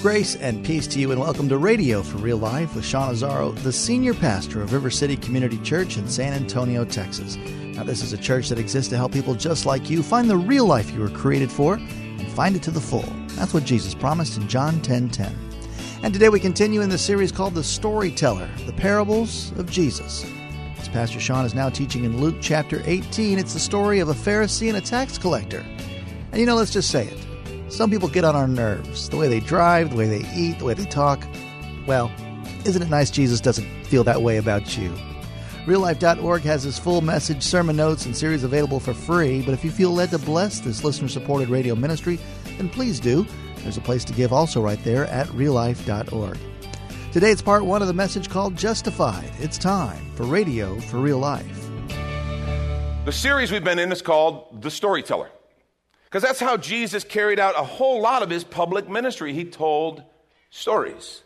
Grace and peace to you, and welcome to Radio for Real Life with Sean Azzaro, the senior pastor of River City Community Church in San Antonio, Texas. Now, this is a church that exists to help people just like you find the real life you were created for and find it to the full. That's what Jesus promised in John 10:10. 10, 10. And today we continue in the series called The Storyteller: The Parables of Jesus. As Pastor Sean is now teaching in Luke chapter 18, it's the story of a Pharisee and a tax collector. And you know, let's just say it. Some people get on our nerves. The way they drive, the way they eat, the way they talk. Well, isn't it nice Jesus doesn't feel that way about you? RealLife.org has his full message, sermon notes, and series available for free. But if you feel led to bless this listener supported radio ministry, then please do. There's a place to give also right there at reallife.org. Today it's part one of the message called Justified. It's time for Radio for Real Life. The series we've been in is called The Storyteller. Because that's how Jesus carried out a whole lot of his public ministry. He told stories.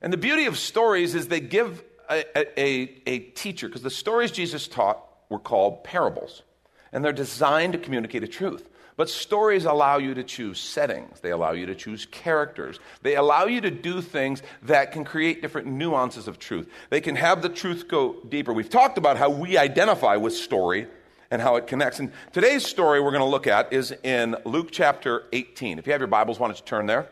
And the beauty of stories is they give a, a, a teacher, because the stories Jesus taught were called parables. And they're designed to communicate a truth. But stories allow you to choose settings, they allow you to choose characters, they allow you to do things that can create different nuances of truth. They can have the truth go deeper. We've talked about how we identify with story and how it connects. And today's story we're going to look at is in Luke chapter 18. If you have your Bibles, why don't you turn there?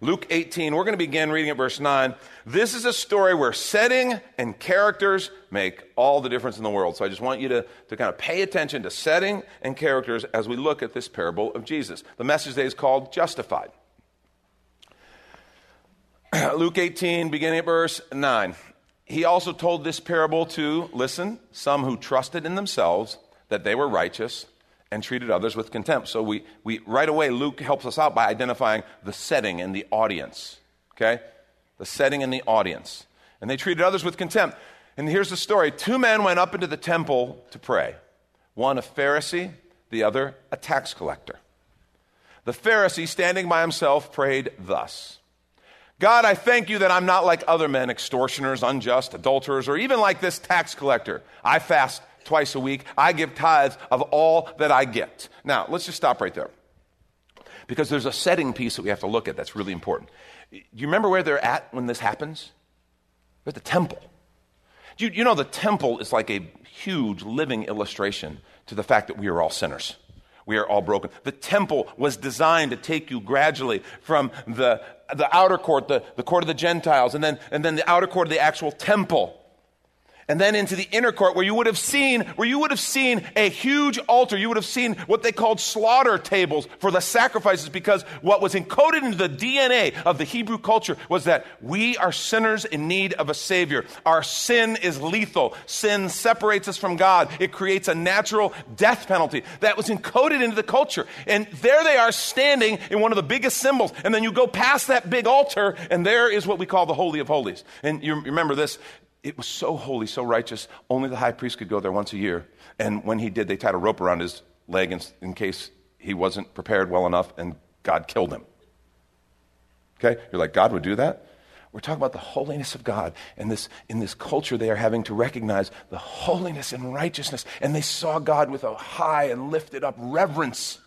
Luke 18, we're going to begin reading at verse 9. This is a story where setting and characters make all the difference in the world. So I just want you to, to kind of pay attention to setting and characters as we look at this parable of Jesus. The message today is called Justified. Luke 18, beginning at verse 9 he also told this parable to, listen, some who trusted in themselves that they were righteous and treated others with contempt. So we, we right away, Luke helps us out by identifying the setting and the audience. Okay? The setting and the audience. And they treated others with contempt. And here's the story two men went up into the temple to pray one a Pharisee, the other a tax collector. The Pharisee, standing by himself, prayed thus. God, I thank you that I'm not like other men, extortioners, unjust, adulterers, or even like this tax collector. I fast twice a week. I give tithes of all that I get. Now, let's just stop right there. Because there's a setting piece that we have to look at that's really important. Do you remember where they're at when this happens? They're at the temple. You, you know, the temple is like a huge living illustration to the fact that we are all sinners. We are all broken. The temple was designed to take you gradually from the, the outer court, the, the court of the Gentiles, and then, and then the outer court of the actual temple and then into the inner court where you would have seen where you would have seen a huge altar. You would have seen what they called slaughter tables for the sacrifices because what was encoded into the dna of the hebrew culture was that we are sinners in need of a savior. Our sin is lethal. Sin separates us from god. It creates a natural death penalty that was encoded into the culture. And there they are standing in one of the biggest symbols. And then you go past that big altar and there is what we call the holy of holies. And you remember this it was so holy, so righteous, only the high priest could go there once a year. And when he did, they tied a rope around his leg in, in case he wasn't prepared well enough and God killed him. Okay? You're like, God would do that? We're talking about the holiness of God. And this, in this culture, they are having to recognize the holiness and righteousness. And they saw God with a high and lifted up reverence.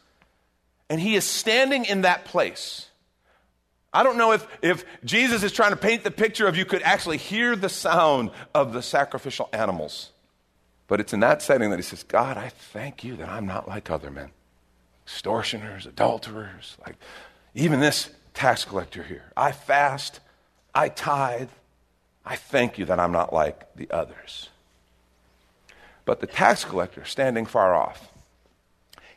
And he is standing in that place. I don't know if, if Jesus is trying to paint the picture of you could actually hear the sound of the sacrificial animals. But it's in that setting that he says, God, I thank you that I'm not like other men extortioners, adulterers, like even this tax collector here. I fast, I tithe. I thank you that I'm not like the others. But the tax collector, standing far off,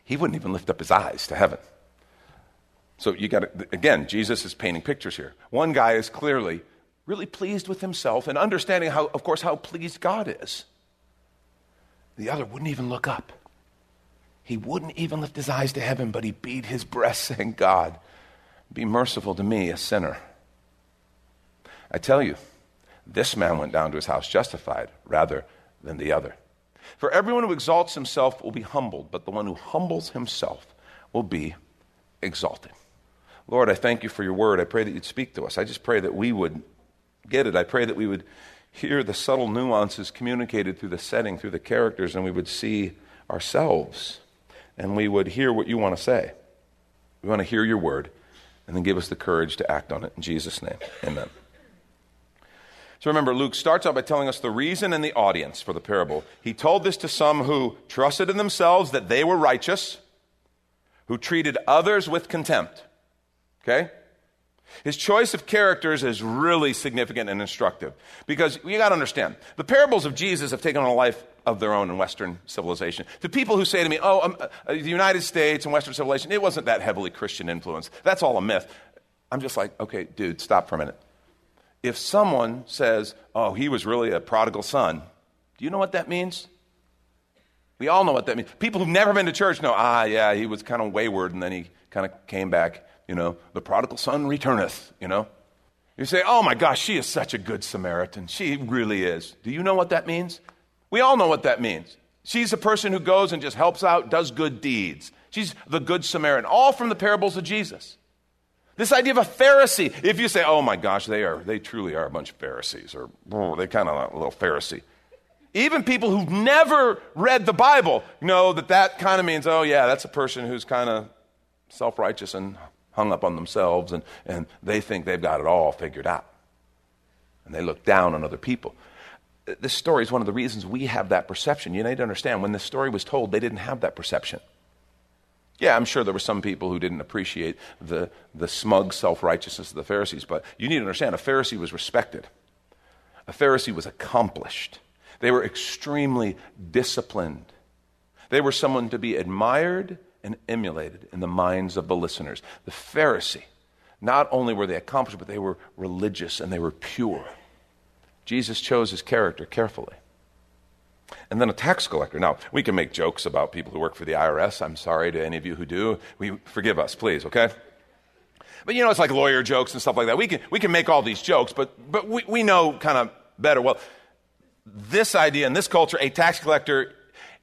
he wouldn't even lift up his eyes to heaven. So you got to, again, Jesus is painting pictures here. One guy is clearly really pleased with himself and understanding how, of course, how pleased God is. The other wouldn't even look up. He wouldn't even lift his eyes to heaven, but he beat his breast, saying, God, be merciful to me, a sinner. I tell you, this man went down to his house justified rather than the other. For everyone who exalts himself will be humbled, but the one who humbles himself will be exalted. Lord, I thank you for your word. I pray that you'd speak to us. I just pray that we would get it. I pray that we would hear the subtle nuances communicated through the setting, through the characters, and we would see ourselves and we would hear what you want to say. We want to hear your word and then give us the courage to act on it. In Jesus' name, amen. So remember, Luke starts out by telling us the reason and the audience for the parable. He told this to some who trusted in themselves that they were righteous, who treated others with contempt. Okay? His choice of characters is really significant and instructive because you got to understand the parables of Jesus have taken on a life of their own in Western civilization. To people who say to me, oh, um, uh, the United States and Western civilization, it wasn't that heavily Christian influence. That's all a myth. I'm just like, okay, dude, stop for a minute. If someone says, oh, he was really a prodigal son, do you know what that means? We all know what that means. People who've never been to church know, ah, yeah, he was kind of wayward and then he kind of came back you know, the prodigal son returneth, you know. You say, oh my gosh, she is such a good Samaritan. She really is. Do you know what that means? We all know what that means. She's a person who goes and just helps out, does good deeds. She's the good Samaritan, all from the parables of Jesus. This idea of a Pharisee, if you say, oh my gosh, they are, they truly are a bunch of Pharisees, or oh, they kind of a little Pharisee. Even people who've never read the Bible know that that kind of means, oh yeah, that's a person who's kind of self righteous and hung up on themselves and, and they think they've got it all figured out. And they look down on other people. This story is one of the reasons we have that perception. You need to understand, when this story was told, they didn't have that perception. Yeah, I'm sure there were some people who didn't appreciate the, the smug self righteousness of the Pharisees, but you need to understand a Pharisee was respected, a Pharisee was accomplished. They were extremely disciplined. They were someone to be admired and emulated in the minds of the listeners. The Pharisee, not only were they accomplished, but they were religious and they were pure. Jesus chose his character carefully. And then a tax collector. Now, we can make jokes about people who work for the IRS. I'm sorry to any of you who do. We, forgive us, please, okay? But you know, it's like lawyer jokes and stuff like that. We can, we can make all these jokes, but, but we, we know kind of better. Well, this idea in this culture, a tax collector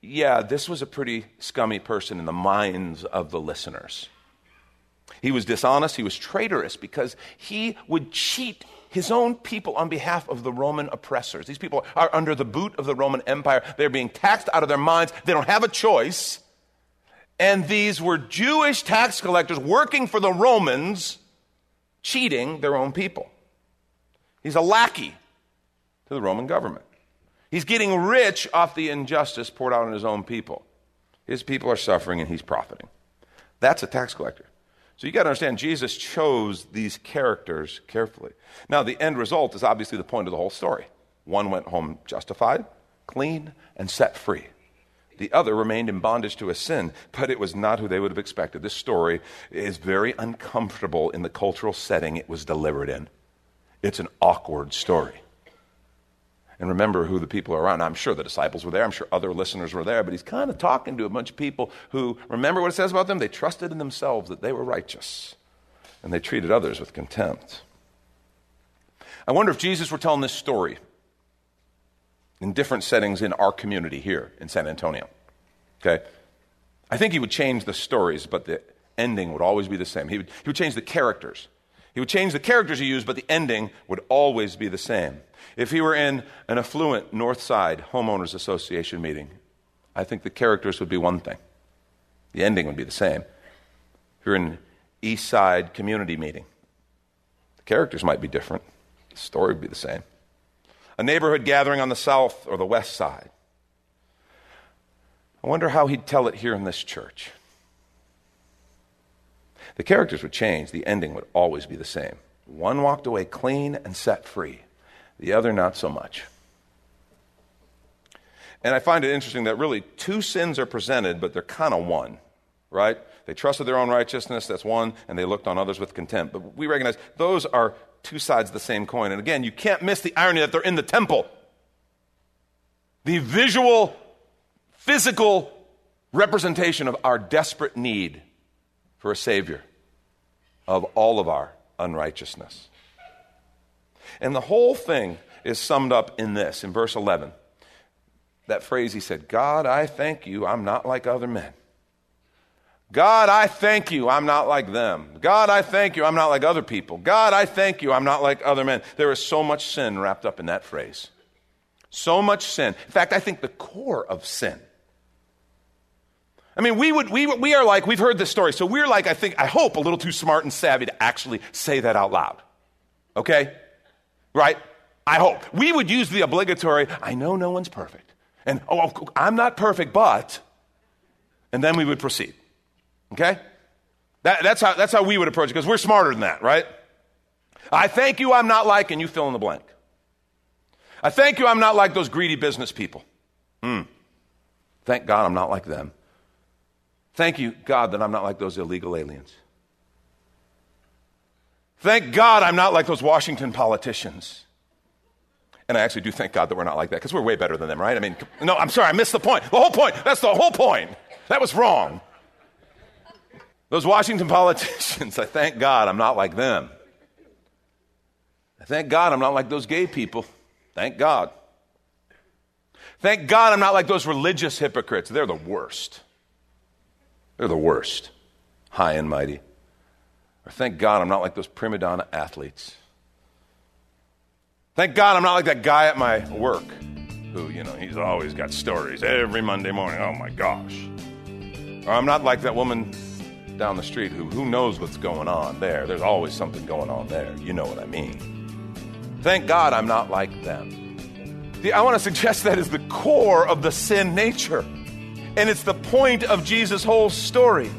yeah, this was a pretty scummy person in the minds of the listeners. He was dishonest, he was traitorous because he would cheat his own people on behalf of the Roman oppressors. These people are under the boot of the Roman Empire. They're being taxed out of their minds. They don't have a choice. And these were Jewish tax collectors working for the Romans, cheating their own people. He's a lackey to the Roman government. He's getting rich off the injustice poured out on his own people. His people are suffering and he's profiting. That's a tax collector. So you got to understand, Jesus chose these characters carefully. Now, the end result is obviously the point of the whole story. One went home justified, clean, and set free. The other remained in bondage to a sin, but it was not who they would have expected. This story is very uncomfortable in the cultural setting it was delivered in. It's an awkward story and remember who the people are around. I'm sure the disciples were there. I'm sure other listeners were there, but he's kind of talking to a bunch of people who remember what it says about them? They trusted in themselves that they were righteous, and they treated others with contempt. I wonder if Jesus were telling this story in different settings in our community here in San Antonio. Okay? I think he would change the stories, but the ending would always be the same. He would, he would change the characters. He would change the characters he used, but the ending would always be the same. If he were in an affluent North Side Homeowners Association meeting, I think the characters would be one thing. The ending would be the same. If you're in an East Side community meeting, the characters might be different. The story would be the same. A neighborhood gathering on the South or the West Side. I wonder how he'd tell it here in this church. The characters would change, the ending would always be the same. One walked away clean and set free the other not so much. And I find it interesting that really two sins are presented, but they're kind of one, right? They trusted their own righteousness, that's one, and they looked on others with contempt. But we recognize those are two sides of the same coin. And again, you can't miss the irony that they're in the temple. The visual physical representation of our desperate need for a Savior of all of our unrighteousness. And the whole thing is summed up in this, in verse 11. That phrase he said, God, I thank you, I'm not like other men. God, I thank you, I'm not like them. God, I thank you, I'm not like other people. God, I thank you, I'm not like other men. There is so much sin wrapped up in that phrase. So much sin. In fact, I think the core of sin. I mean, we, would, we, we are like, we've heard this story, so we're like, I think, I hope, a little too smart and savvy to actually say that out loud. Okay? Right? I hope. We would use the obligatory, I know no one's perfect. And, oh, I'm not perfect, but, and then we would proceed. Okay? That, that's, how, that's how we would approach it, because we're smarter than that, right? I thank you I'm not like, and you fill in the blank. I thank you I'm not like those greedy business people. Hmm. Thank God I'm not like them. Thank you, God, that I'm not like those illegal aliens. Thank God I'm not like those Washington politicians. And I actually do thank God that we're not like that because we're way better than them, right? I mean, no, I'm sorry, I missed the point. The whole point. That's the whole point. That was wrong. Those Washington politicians, I thank God I'm not like them. I thank God I'm not like those gay people. Thank God. Thank God I'm not like those religious hypocrites. They're the worst. They're the worst. High and mighty. Or thank God I'm not like those prima donna athletes. Thank God I'm not like that guy at my work who, you know, he's always got stories every Monday morning. Oh my gosh. Or I'm not like that woman down the street who, who knows what's going on there. There's always something going on there. You know what I mean. Thank God I'm not like them. See, I want to suggest that is the core of the sin nature. And it's the point of Jesus' whole story.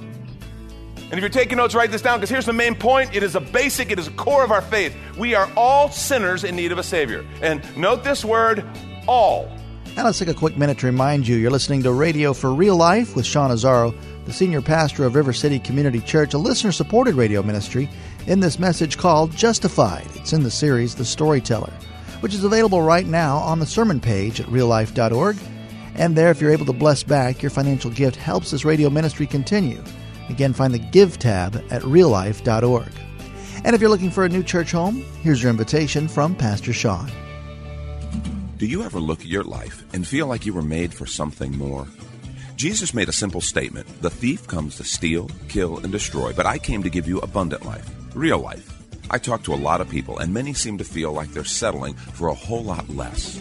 And if you're taking notes, write this down because here's the main point. It is a basic, it is a core of our faith. We are all sinners in need of a Savior. And note this word, all. And let's take a quick minute to remind you you're listening to Radio for Real Life with Sean Azzaro the senior pastor of River City Community Church, a listener supported radio ministry, in this message called Justified. It's in the series The Storyteller, which is available right now on the sermon page at reallife.org. And there, if you're able to bless back, your financial gift helps this radio ministry continue. Again, find the Give tab at reallife.org. And if you're looking for a new church home, here's your invitation from Pastor Sean. Do you ever look at your life and feel like you were made for something more? Jesus made a simple statement The thief comes to steal, kill, and destroy, but I came to give you abundant life, real life. I talk to a lot of people, and many seem to feel like they're settling for a whole lot less.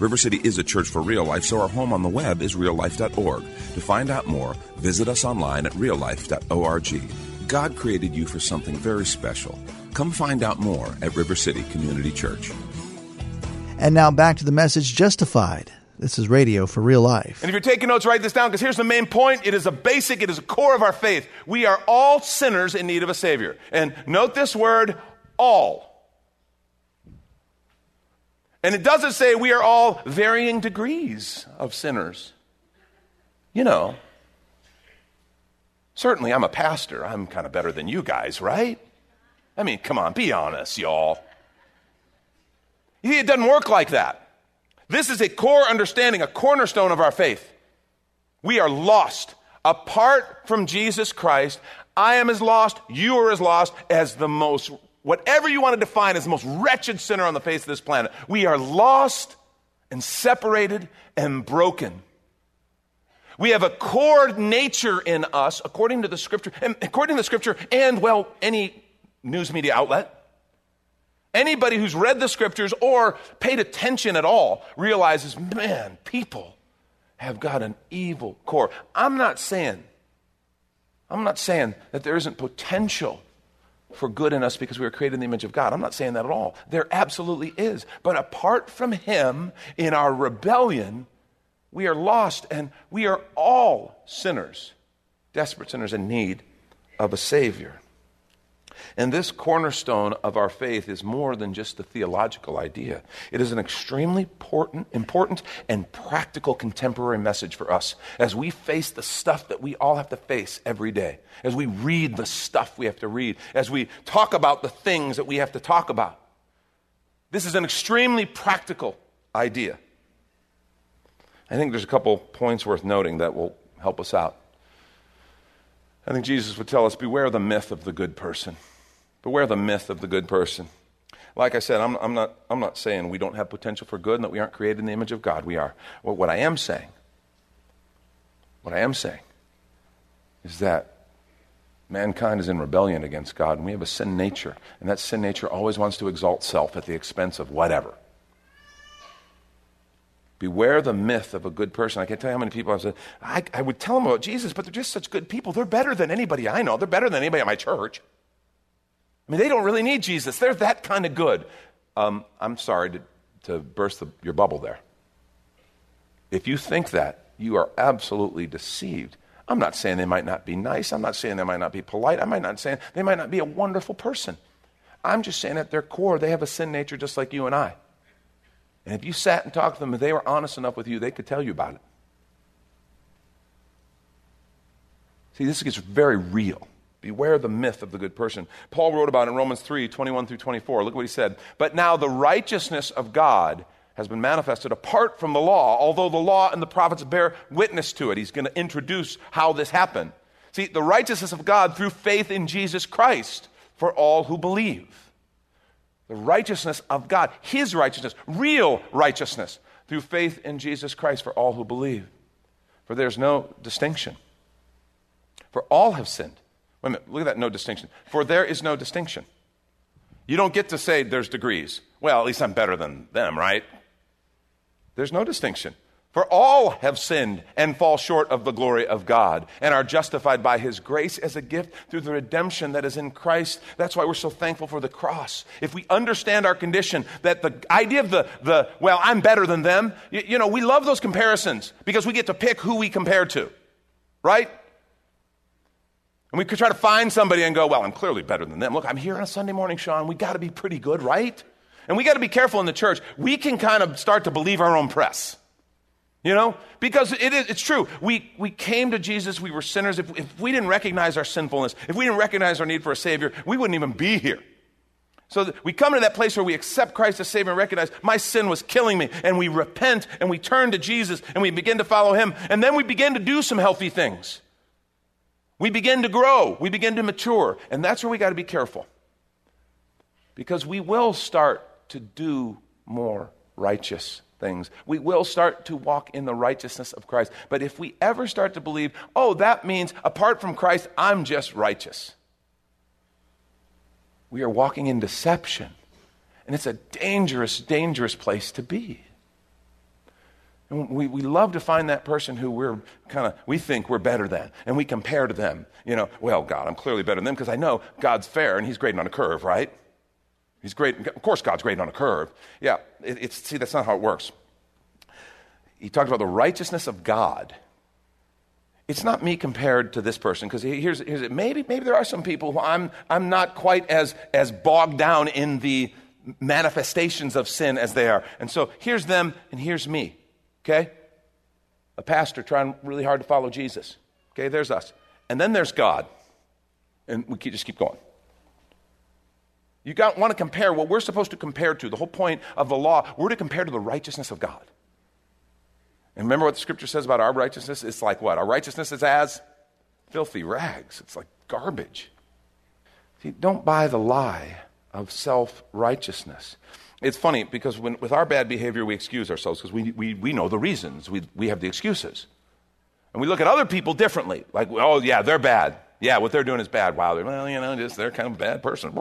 River City is a church for real life, so our home on the web is reallife.org. To find out more, visit us online at reallife.org. God created you for something very special. Come find out more at River City Community Church. And now back to the message Justified. This is radio for real life. And if you're taking notes, write this down because here's the main point. It is a basic, it is a core of our faith. We are all sinners in need of a Savior. And note this word, all. And it doesn't say we are all varying degrees of sinners. You know, Certainly, I'm a pastor. I'm kind of better than you guys, right? I mean, come on, be honest, y'all. It doesn't work like that. This is a core understanding, a cornerstone of our faith. We are lost. Apart from Jesus Christ, I am as lost, you are as lost as the most, whatever you want to define as the most wretched sinner on the face of this planet. We are lost and separated and broken. We have a core nature in us, according to the scripture, and according to the scripture, and well, any news media outlet. Anybody who's read the scriptures or paid attention at all realizes, man, people have got an evil core. I'm not saying, I'm not saying that there isn't potential for good in us because we were created in the image of God. I'm not saying that at all. There absolutely is. But apart from Him, in our rebellion, We are lost and we are all sinners, desperate sinners in need of a Savior. And this cornerstone of our faith is more than just a theological idea. It is an extremely important, important and practical contemporary message for us as we face the stuff that we all have to face every day, as we read the stuff we have to read, as we talk about the things that we have to talk about. This is an extremely practical idea. I think there's a couple points worth noting that will help us out. I think Jesus would tell us beware the myth of the good person. Beware the myth of the good person. Like I said, I'm, I'm, not, I'm not saying we don't have potential for good and that we aren't created in the image of God. We are. Well, what I am saying, what I am saying, is that mankind is in rebellion against God and we have a sin nature. And that sin nature always wants to exalt self at the expense of whatever. Beware the myth of a good person. I can't tell you how many people I've said, I, I would tell them about Jesus, but they're just such good people. They're better than anybody I know. They're better than anybody at my church. I mean, they don't really need Jesus. They're that kind of good. Um, I'm sorry to, to burst the, your bubble there. If you think that, you are absolutely deceived. I'm not saying they might not be nice. I'm not saying they might not be polite. I might not say they might not be a wonderful person. I'm just saying at their core, they have a sin nature just like you and I. And if you sat and talked to them, if they were honest enough with you, they could tell you about it. See, this gets very real. Beware the myth of the good person. Paul wrote about in Romans 3 21 through 24. Look what he said. But now the righteousness of God has been manifested apart from the law, although the law and the prophets bear witness to it. He's going to introduce how this happened. See, the righteousness of God through faith in Jesus Christ for all who believe. The righteousness of God, His righteousness, real righteousness through faith in Jesus Christ for all who believe. For there's no distinction. For all have sinned Wait a minute, look at that no distinction. For there is no distinction. You don't get to say there's degrees. Well, at least I'm better than them, right? There's no distinction. For all have sinned and fall short of the glory of God and are justified by His grace as a gift through the redemption that is in Christ. That's why we're so thankful for the cross. If we understand our condition, that the idea of the, the well, I'm better than them, you, you know, we love those comparisons because we get to pick who we compare to, right? And we could try to find somebody and go, well, I'm clearly better than them. Look, I'm here on a Sunday morning, Sean. We got to be pretty good, right? And we got to be careful in the church. We can kind of start to believe our own press. You know? Because it is, it's true. We, we came to Jesus, we were sinners. If, if we didn't recognize our sinfulness, if we didn't recognize our need for a Savior, we wouldn't even be here. So we come to that place where we accept Christ as Savior and recognize my sin was killing me, and we repent and we turn to Jesus and we begin to follow Him, and then we begin to do some healthy things. We begin to grow, we begin to mature, and that's where we got to be careful. Because we will start to do more righteous things. We will start to walk in the righteousness of Christ. But if we ever start to believe, oh, that means apart from Christ, I'm just righteous, we are walking in deception. And it's a dangerous, dangerous place to be. And we, we love to find that person who we're kind of, we think we're better than, and we compare to them. You know, well, God, I'm clearly better than them because I know God's fair and He's grading on a curve, right? He's great. Of course, God's great on a curve. Yeah, it, it's, see, that's not how it works. He talked about the righteousness of God. It's not me compared to this person because here's, here's it. Maybe, maybe there are some people who I'm, I'm not quite as, as bogged down in the manifestations of sin as they are. And so here's them and here's me. Okay? A pastor trying really hard to follow Jesus. Okay, there's us. And then there's God. And we just keep going. You got, want to compare what we're supposed to compare to. The whole point of the law, we're to compare to the righteousness of God. And remember what the scripture says about our righteousness? It's like what? Our righteousness is as filthy rags, it's like garbage. See, don't buy the lie of self righteousness. It's funny because when, with our bad behavior, we excuse ourselves because we, we, we know the reasons. We, we have the excuses. And we look at other people differently. Like, oh, yeah, they're bad. Yeah, what they're doing is bad. Wow, they're, well, you know, just they're kind of a bad person.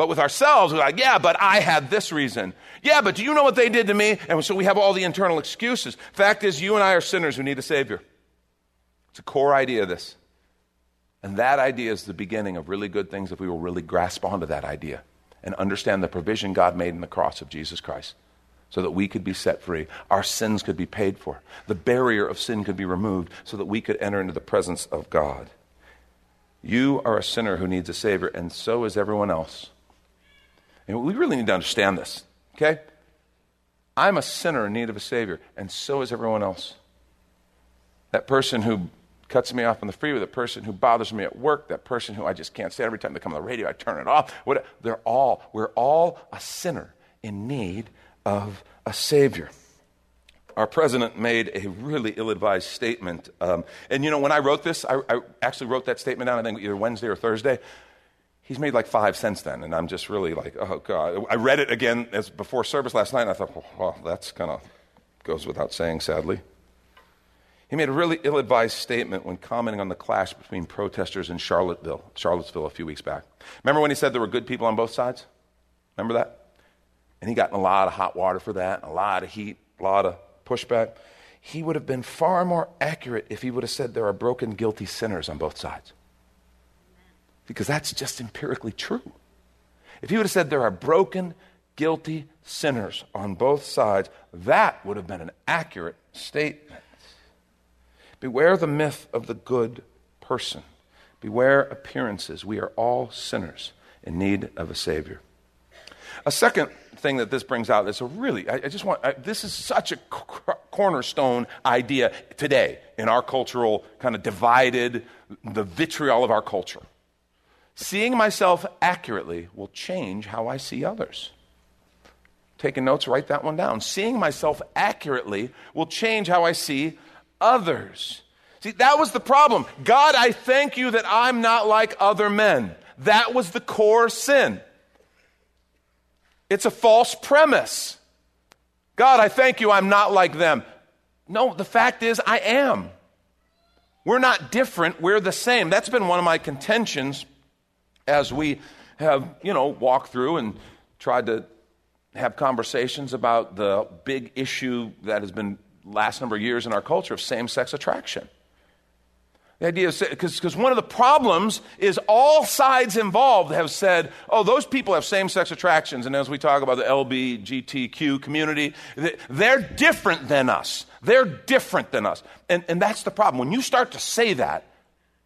But with ourselves, we're like, yeah, but I had this reason. Yeah, but do you know what they did to me? And so we have all the internal excuses. Fact is, you and I are sinners who need a Savior. It's a core idea of this. And that idea is the beginning of really good things if we will really grasp onto that idea and understand the provision God made in the cross of Jesus Christ. so that we could be set free. Our sins could be paid for. The barrier of sin could be removed so that we could enter into the presence of God. You are a sinner who needs a Savior, and so is everyone else. And we really need to understand this, okay? I'm a sinner in need of a Savior, and so is everyone else. That person who cuts me off on the freeway, the person who bothers me at work, that person who I just can't stand every time they come on the radio, I turn it off. What, they're all, we're all a sinner in need of a Savior. Our president made a really ill advised statement. Um, and you know, when I wrote this, I, I, actually wrote that statement down, I think either Wednesday or Thursday. He's made like five since then, and I'm just really like, oh God. I read it again as before service last night, and I thought, well, that's kind of goes without saying, sadly. He made a really ill advised statement when commenting on the clash between protesters in Charlottesville, Charlottesville a few weeks back. Remember when he said there were good people on both sides? Remember that? And he got in a lot of hot water for that, a lot of heat, a lot of pushback. He would have been far more accurate if he would have said there are broken, guilty sinners on both sides. Because that's just empirically true. If he would have said there are broken, guilty sinners on both sides, that would have been an accurate statement. Beware the myth of the good person. Beware appearances. We are all sinners in need of a Savior. A second thing that this brings out is a really, I, I just want, I, this is such a c- cornerstone idea today in our cultural kind of divided, the vitriol of our culture. Seeing myself accurately will change how I see others. Taking notes, write that one down. Seeing myself accurately will change how I see others. See, that was the problem. God, I thank you that I'm not like other men. That was the core sin. It's a false premise. God, I thank you I'm not like them. No, the fact is, I am. We're not different, we're the same. That's been one of my contentions as we have, you know, walked through and tried to have conversations about the big issue that has been last number of years in our culture of same sex attraction. The idea is because one of the problems is all sides involved have said, oh, those people have same sex attractions. And as we talk about the LBGTQ community, they're different than us. They're different than us. And, and that's the problem. When you start to say that,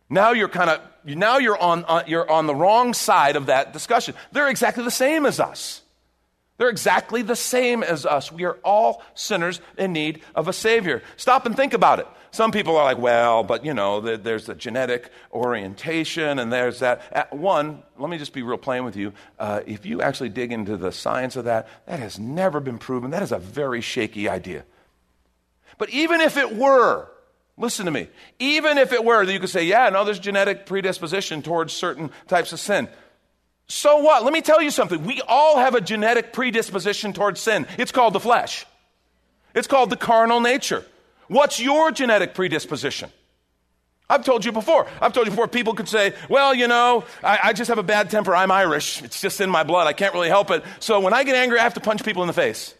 now you're kind of, now you're on, uh, you're on the wrong side of that discussion. They're exactly the same as us. They're exactly the same as us. We are all sinners in need of a Savior. Stop and think about it. Some people are like, well, but you know, there's the genetic orientation and there's that. At One, let me just be real plain with you. Uh, if you actually dig into the science of that, that has never been proven. That is a very shaky idea. But even if it were, listen to me, even if it were, that you could say, yeah, no, there's genetic predisposition towards certain types of sin. So what? Let me tell you something. We all have a genetic predisposition towards sin. It's called the flesh. It's called the carnal nature. What's your genetic predisposition? I've told you before. I've told you before, people could say, well, you know, I, I, just have a bad temper. I'm Irish. It's just in my blood. I can't really help it. So when I get angry, I have to punch people in the face.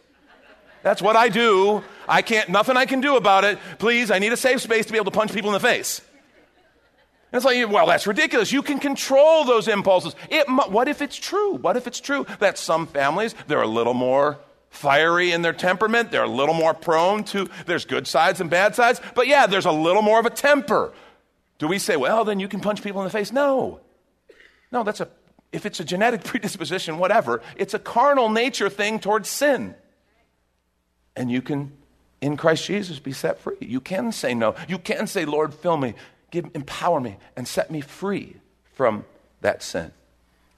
That's what I do. I can't, nothing I can do about it. Please, I need a safe space to be able to punch people in the face. And it's like, well, that's ridiculous. You can control those impulses. It, what if it's true? What if it's true that some families, they're a little more fiery in their temperament. They're a little more prone to, there's good sides and bad sides. But yeah, there's a little more of a temper. Do we say, well, then you can punch people in the face? No. No, that's a, if it's a genetic predisposition, whatever, it's a carnal nature thing towards sin. And you can, in Christ Jesus, be set free. You can say no. You can say, Lord, fill me give, empower me and set me free from that sin.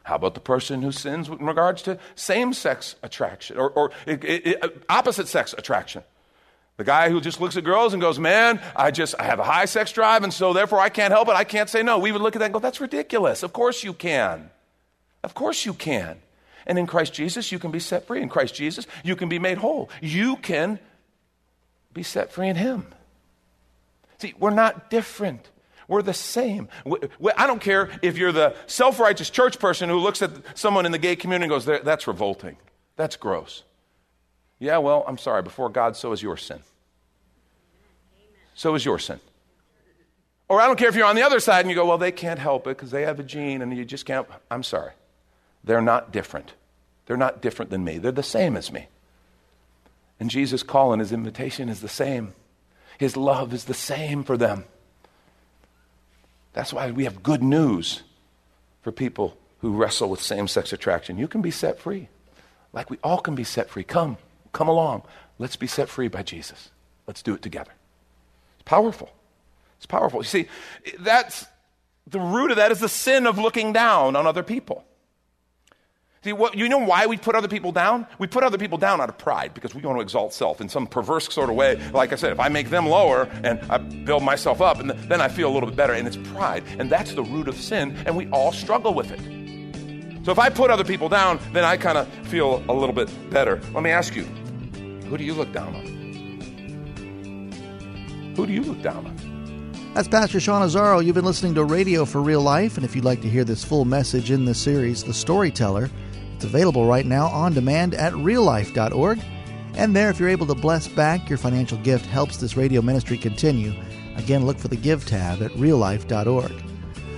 How about the person who sins in regards to same sex attraction or, or it, it, opposite sex attraction? The guy who just looks at girls and goes, Man, I just I have a high sex drive, and so therefore I can't help it. I can't say no. We would look at that and go, That's ridiculous. Of course you can. Of course you can. And in Christ Jesus, you can be set free. In Christ Jesus, you can be made whole. You can be set free in Him. See, we're not different. We're the same. I don't care if you're the self righteous church person who looks at someone in the gay community and goes, That's revolting. That's gross. Yeah, well, I'm sorry. Before God, so is your sin. So is your sin. Or I don't care if you're on the other side and you go, Well, they can't help it because they have a gene and you just can't. I'm sorry. They're not different. They're not different than me. They're the same as me. And Jesus' call and his invitation is the same. His love is the same for them. That's why we have good news for people who wrestle with same sex attraction. You can be set free, like we all can be set free. Come, come along. Let's be set free by Jesus. Let's do it together. It's powerful. It's powerful. You see, that's the root of that is the sin of looking down on other people. See, what, you know why we put other people down? We put other people down out of pride because we want to exalt self in some perverse sort of way. Like I said, if I make them lower and I build myself up, and then I feel a little bit better, and it's pride. And that's the root of sin, and we all struggle with it. So if I put other people down, then I kind of feel a little bit better. Let me ask you who do you look down on? Who do you look down on? That's Pastor Sean Azzaro. You've been listening to Radio for Real Life, and if you'd like to hear this full message in this series, The Storyteller, it's available right now on demand at reallife.org. And there, if you're able to bless back, your financial gift helps this radio ministry continue. Again, look for the Give tab at reallife.org.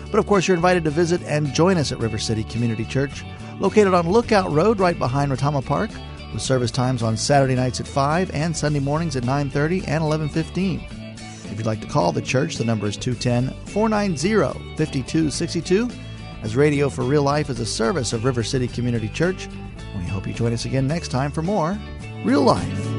But of course, you're invited to visit and join us at River City Community Church, located on Lookout Road right behind Retama Park, with service times on Saturday nights at 5 and Sunday mornings at 9:30 and 11:15. If you'd like to call the church, the number is 210 490 5262 as Radio for Real Life is a service of River City Community Church. We hope you join us again next time for more Real Life.